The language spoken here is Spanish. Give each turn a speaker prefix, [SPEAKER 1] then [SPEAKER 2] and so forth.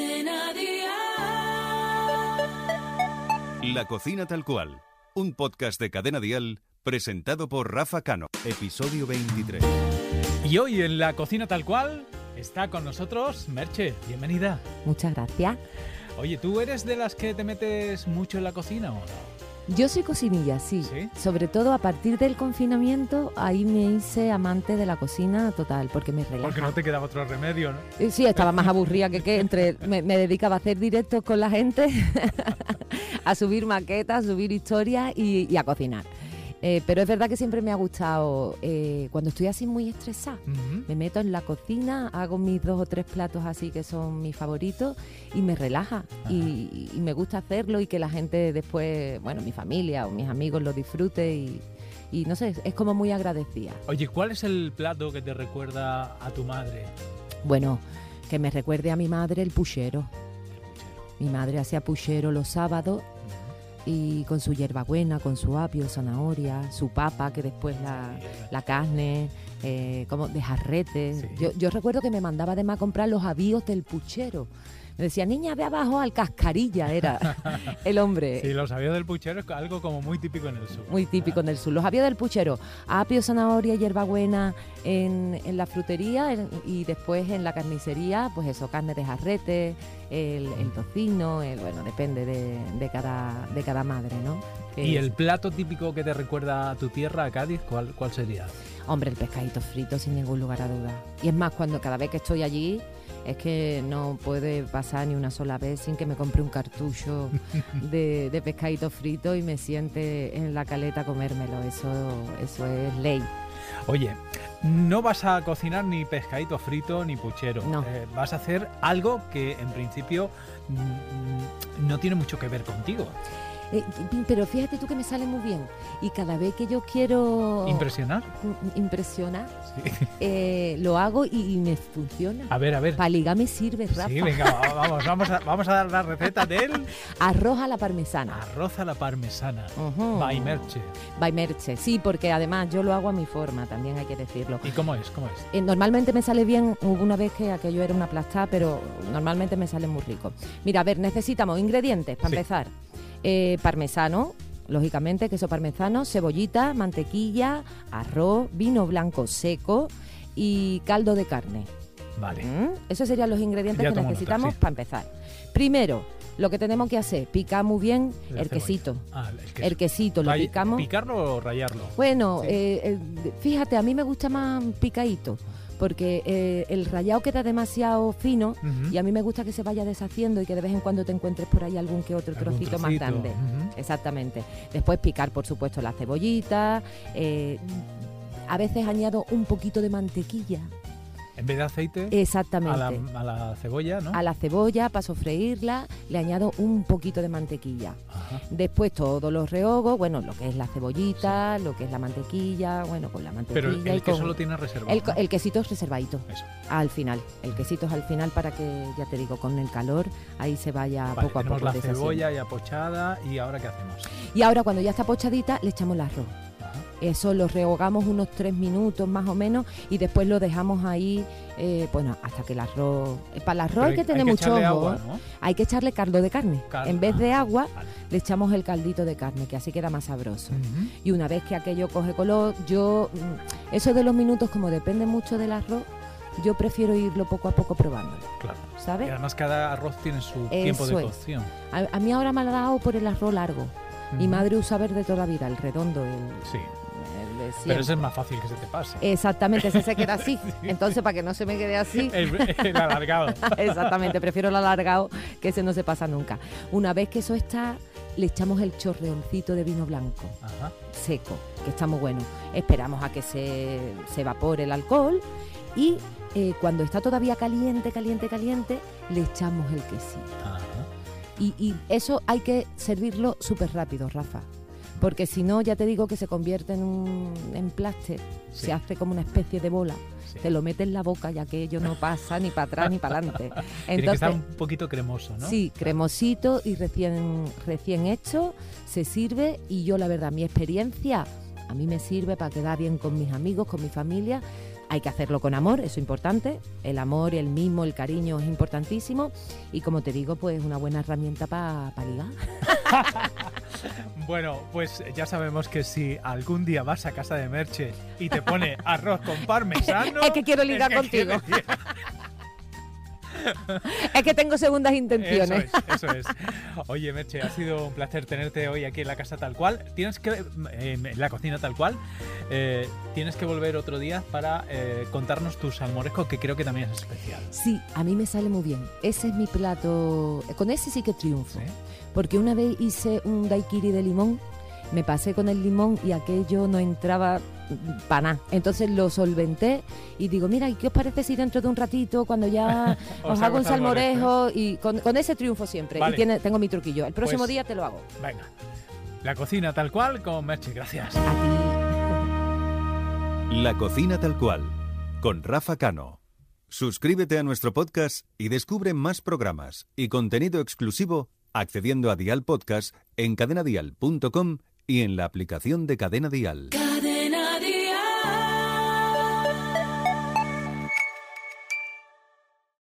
[SPEAKER 1] Cadena Dial.
[SPEAKER 2] La cocina tal cual. Un podcast de Cadena Dial presentado por Rafa Cano. Episodio 23.
[SPEAKER 3] Y hoy en la cocina tal cual está con nosotros Merche. Bienvenida.
[SPEAKER 4] Muchas gracias.
[SPEAKER 3] Oye, ¿tú eres de las que te metes mucho en la cocina o no?
[SPEAKER 4] Yo soy cocinilla, sí.
[SPEAKER 3] ¿Sí?
[SPEAKER 4] Sobre todo a partir del confinamiento, ahí me hice amante de la cocina total, porque me relaja.
[SPEAKER 3] Porque no te quedaba otro remedio, ¿no?
[SPEAKER 4] Eh, Sí, estaba más aburrida que que entre me, me dedicaba a hacer directos con la gente, a subir maquetas, a subir historias y, y a cocinar. Eh, pero es verdad que siempre me ha gustado, eh, cuando estoy así muy estresada, me meto en la cocina, hago mis dos o tres platos así que son mis favoritos y me relaja. Y, y me gusta hacerlo y que la gente después, bueno, mi familia o mis amigos lo disfrute y, y no sé, es como muy agradecida.
[SPEAKER 3] Oye, ¿cuál es el plato que te recuerda a tu madre?
[SPEAKER 4] Bueno, que me recuerde a mi madre el puchero. Mi madre hacía puchero los sábados y con su hierbabuena, con su apio, zanahoria, su papa, que después la, la carne, eh, como de jarrete.
[SPEAKER 3] Sí.
[SPEAKER 4] Yo, yo recuerdo que me mandaba además a comprar los avíos del puchero. Me decía, niña, ve abajo al cascarilla, era el hombre.
[SPEAKER 3] Sí, los avíos del puchero es algo como muy típico en el sur.
[SPEAKER 4] Muy típico en el sur. Los avíos del puchero, apio, zanahoria, hierbabuena en, en la frutería en- y después en la carnicería, pues eso, carne de jarrete, el, el tocino, el, bueno, depende de, de cada, de cada madre, ¿no?
[SPEAKER 3] ¿Y
[SPEAKER 4] Es-
[SPEAKER 3] el plato típico que te recuerda a tu tierra, a Cádiz, cuál, cuál sería?
[SPEAKER 4] Hombre, el pescadito frito sin ningún lugar a duda. Y es más, cuando cada vez que estoy allí, es que no puede pasar ni una sola vez sin que me compre un cartucho de, de pescadito frito y me siente en la caleta a comérmelo. Eso, eso es ley.
[SPEAKER 3] Oye, no vas a cocinar ni pescadito frito ni puchero.
[SPEAKER 4] No.
[SPEAKER 3] Eh, vas a hacer algo que en principio mm, no tiene mucho que ver contigo.
[SPEAKER 4] Eh, pero fíjate tú que me sale muy bien. Y cada vez que yo quiero
[SPEAKER 3] ¿Impresionar?
[SPEAKER 4] mm, impresionar,
[SPEAKER 3] Sí.
[SPEAKER 4] eh, lo hago y, y me funciona.
[SPEAKER 3] A ver, a ver.
[SPEAKER 4] Para ligar me sirve, Rafa.
[SPEAKER 3] Sí, venga, va- vamos, vamos a, vamos a dar la receta del
[SPEAKER 4] Arroz a la parmesana.
[SPEAKER 3] arroz a la parmesana.
[SPEAKER 4] Ujú.
[SPEAKER 3] By Merche.
[SPEAKER 4] By Merche. Sí, porque además yo lo hago a mi forma, también hay que decirlo.
[SPEAKER 3] ¿Y cómo es? ¿Cómo es?
[SPEAKER 4] Eh, normalmente me sale bien, hubo una vez que aquello era una aplastada, pero normalmente me sale muy rico. Mira, a ver, necesitamos ingredientes para
[SPEAKER 3] Sí.
[SPEAKER 4] empezar. Eh, parmesano, lógicamente, queso parmesano, cebollita, mantequilla, arroz, vino blanco seco y caldo de carne.
[SPEAKER 3] Vale.
[SPEAKER 4] ¿Mm? Esos serían los ingredientes
[SPEAKER 3] Ya
[SPEAKER 4] que
[SPEAKER 3] nota,
[SPEAKER 4] necesitamos
[SPEAKER 3] sí.
[SPEAKER 4] para empezar. Primero, lo que tenemos que hacer, picar muy bien
[SPEAKER 3] La
[SPEAKER 4] el
[SPEAKER 3] cebolla.
[SPEAKER 4] quesito.
[SPEAKER 3] Ah, el queso.
[SPEAKER 4] El quesito lo
[SPEAKER 3] Ray-
[SPEAKER 4] picamos.
[SPEAKER 3] ¿Picarlo o rayarlo?
[SPEAKER 4] Bueno,
[SPEAKER 3] Sí.
[SPEAKER 4] eh, eh, fíjate, a mí me gusta más picadito, porque eh, el rallado queda demasiado fino y a mí me gusta que se vaya deshaciendo y que de vez en cuando te encuentres por ahí algún que otro
[SPEAKER 3] Algún
[SPEAKER 4] trocito, más grande. Exactamente. Después picar, por supuesto, la cebollita. eh, a veces añado un poquito de mantequilla.
[SPEAKER 3] En vez de aceite,
[SPEAKER 4] Exactamente.
[SPEAKER 3] a la, a la cebolla, ¿no?
[SPEAKER 4] A la cebolla, para sofreírla, le añado un poquito de mantequilla.
[SPEAKER 3] Ajá.
[SPEAKER 4] Después todos los rehogos, bueno, lo que es la cebollita, lo que es la mantequilla, bueno, con la mantequilla
[SPEAKER 3] Pero el, el
[SPEAKER 4] y con...
[SPEAKER 3] queso lo tiene reservado.
[SPEAKER 4] El, co-
[SPEAKER 3] ¿no?
[SPEAKER 4] el quesito es reservadito,
[SPEAKER 3] Eso.
[SPEAKER 4] al final. El quesito es al final para que, ya te digo, con el calor ahí se vaya
[SPEAKER 3] Vale,
[SPEAKER 4] poco a
[SPEAKER 3] tenemos
[SPEAKER 4] poco
[SPEAKER 3] la cebolla ya pochada y ahora qué hacemos.
[SPEAKER 4] Y ahora cuando ya está pochadita, le echamos el arroz. Eso lo rehogamos unos tres minutos más o menos y después lo dejamos ahí, eh, bueno, hasta que el arroz... eh, Para el arroz
[SPEAKER 3] Pero
[SPEAKER 4] hay que tener mucho ojo.
[SPEAKER 3] agua,
[SPEAKER 4] ¿eh?
[SPEAKER 3] ¿no?
[SPEAKER 4] Hay que echarle caldo de carne. En vez de
[SPEAKER 3] ah,
[SPEAKER 4] agua,
[SPEAKER 3] vale.
[SPEAKER 4] le echamos el caldito de carne, que así queda más sabroso. Y una vez que aquello coge color, yo, mm, eso de los minutos, como depende mucho del arroz, yo prefiero irlo poco a poco probándolo,
[SPEAKER 3] Claro. Y
[SPEAKER 4] ¿sabes?
[SPEAKER 3] además cada arroz tiene su tiempo de cocción.
[SPEAKER 4] A, a mí ahora me ha dado por el arroz largo. Mi madre usa verde toda la vida, el redondo, el,
[SPEAKER 3] Sí,
[SPEAKER 4] de
[SPEAKER 3] pero ese es más fácil que se te pase.
[SPEAKER 4] Exactamente, ese se queda así. Entonces, para que no se me quede así,
[SPEAKER 3] El, el alargado.
[SPEAKER 4] exactamente, prefiero el alargado, que ese no se pasa nunca. Una vez que eso está, le echamos el chorreoncito de vino blanco.
[SPEAKER 3] Ajá.
[SPEAKER 4] seco, que está muy bueno. Esperamos a que se, se evapore el alcohol y eh, cuando está todavía caliente, caliente, caliente, le echamos el quesito.
[SPEAKER 3] Ajá.
[SPEAKER 4] Y, y eso hay que servirlo súper rápido, Rafa. Porque si no, ya te digo que se convierte en un en pláster,
[SPEAKER 3] Sí.
[SPEAKER 4] se hace como una especie de bola.
[SPEAKER 3] Sí.
[SPEAKER 4] Te lo metes en la boca ya que ello no pasa ni para atrás ni para adelante.
[SPEAKER 3] Tiene que estar un poquito cremoso, ¿no?
[SPEAKER 4] Sí, cremosito y recién, recién hecho, se sirve y yo la verdad, mi experiencia a mí me sirve para quedar bien con mis amigos, con mi familia Hay que hacerlo con amor, eso es importante. El amor, el mimo, el cariño es importantísimo. Y como te digo, pues una buena herramienta para ligar.
[SPEAKER 3] bueno, pues ya sabemos que si algún día vas a casa de Merche y te pone arroz con parmesano...
[SPEAKER 4] es que quiero ligar contigo. es que tengo segundas intenciones.
[SPEAKER 3] Eso es, eso es. Oye, Merche, ha sido un placer tenerte hoy aquí en la casa tal cual. Tienes que, en la cocina tal cual, eh, tienes que volver otro día para eh, contarnos tu salmorejo, que creo que también es especial.
[SPEAKER 4] Sí, a mí me sale muy bien. Ese es mi plato. Con ese sí que triunfo. Porque una vez hice un daiquiri de limón, me pasé con el limón y aquello no entraba para nada. Entonces lo solventé y digo, mira, ¿qué os parece si dentro de un ratito, cuando ya os, hago un salmorejo? Y con, ese triunfo siempre. Y tiene, tengo mi truquillo. El próximo pues, día te lo hago.
[SPEAKER 3] Venga. La cocina tal cual con Merchi. Gracias.
[SPEAKER 4] A ti.
[SPEAKER 2] La cocina tal cual con Rafa Cano. Suscríbete a nuestro podcast y descubre más programas y contenido exclusivo accediendo a Dial Podcast en cadenadial.com y en la aplicación de Cadena Dial. Cadena Dial.